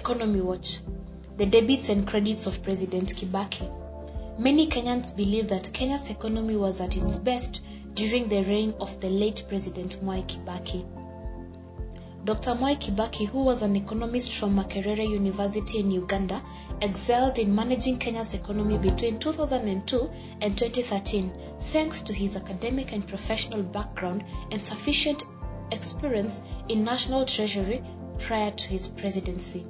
Economy Watch The Debits and Credits of President Kibaki. Many Kenyans believe that Kenya's economy was at its best during the reign of the late President Mwai Kibaki. Dr. Mwai Kibaki, who was an economist from Makerere University in Uganda, excelled in managing Kenya's economy between 2002 and 2013 thanks to his academic and professional background and sufficient experience in national treasury prior to his presidency.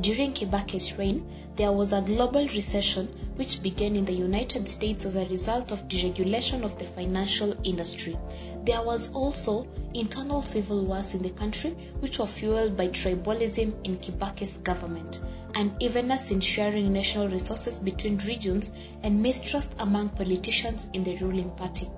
During Kibaki's reign, there was a global recession which began in the United States as a result of deregulation of the financial industry. There was also internal civil wars in the country which were fueled by tribalism in Kibaki's government, unevenness in sharing national resources between regions, and mistrust among politicians in the ruling party.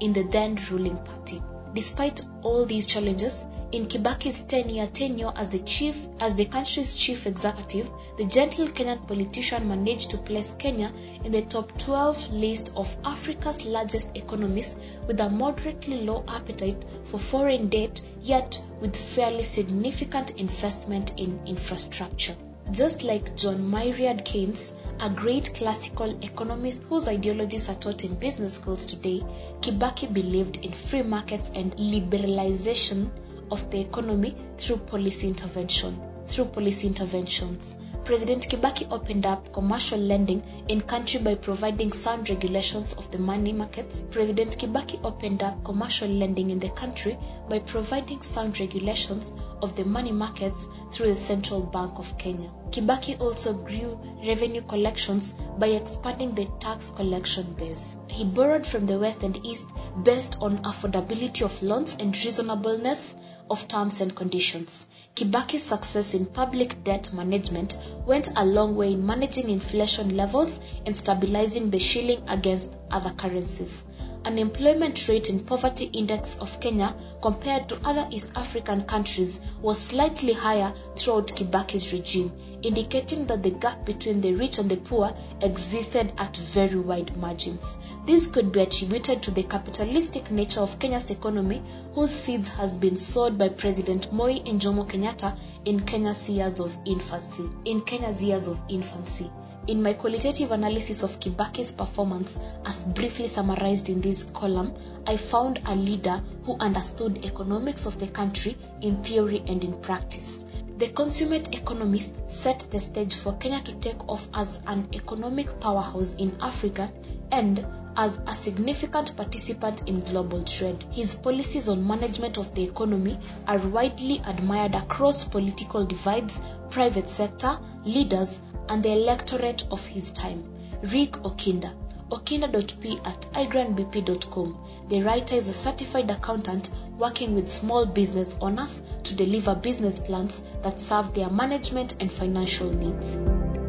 In the then ruling party. Despite all these challenges, in Kibaki's 10-year tenure as the chief, as the country's chief executive, the gentle Kenyan politician managed to place Kenya in the top 12 list of Africa's largest economies with a moderately low appetite for foreign debt, yet with fairly significant investment in infrastructure. Just like John Maynard Keynes, a great classical economist whose ideologies are taught in business schools today, Kibaki believed in free markets and liberalization of the economy through policy intervention. Through policy interventions. President Kibaki opened up commercial lending in country by providing sound regulations of the money markets. President Kibaki opened up commercial lending in the country by providing sound regulations of the money markets through the Central Bank of Kenya. Kibaki also grew revenue collections by expanding the tax collection base. He borrowed from the West and East based on affordability of loans and reasonableness of terms and conditions. Kibaki's success in public debt management went a long way in managing inflation levels and stabilizing the shilling against other currencies. Unemployment rate and poverty index of Kenya compared to other East African countries was slightly higher throughout Kibaki's regime, indicating that the gap between the rich and the poor existed at very wide margins. This could be attributed to the capitalistic nature of Kenya's economy, whose seeds has been sowed by President Moi Njomo Kenyatta in Kenya's years of infancy. In Kenya's years of infancy. In my qualitative analysis of Kibaki's performance, as briefly summarized in this column, I found a leader who understood economics of the country in theory and in practice. The consummate economist set the stage for Kenya to take off as an economic powerhouse in Africa and as a significant participant in global trade. His policies on management of the economy are widely admired across political divides, private sector, leaders, and the electorate of his time. Rick Okinda. Okinda.p at igrandbp.com. The writer is a certified accountant working with small business owners to deliver business plans that serve their management and financial needs.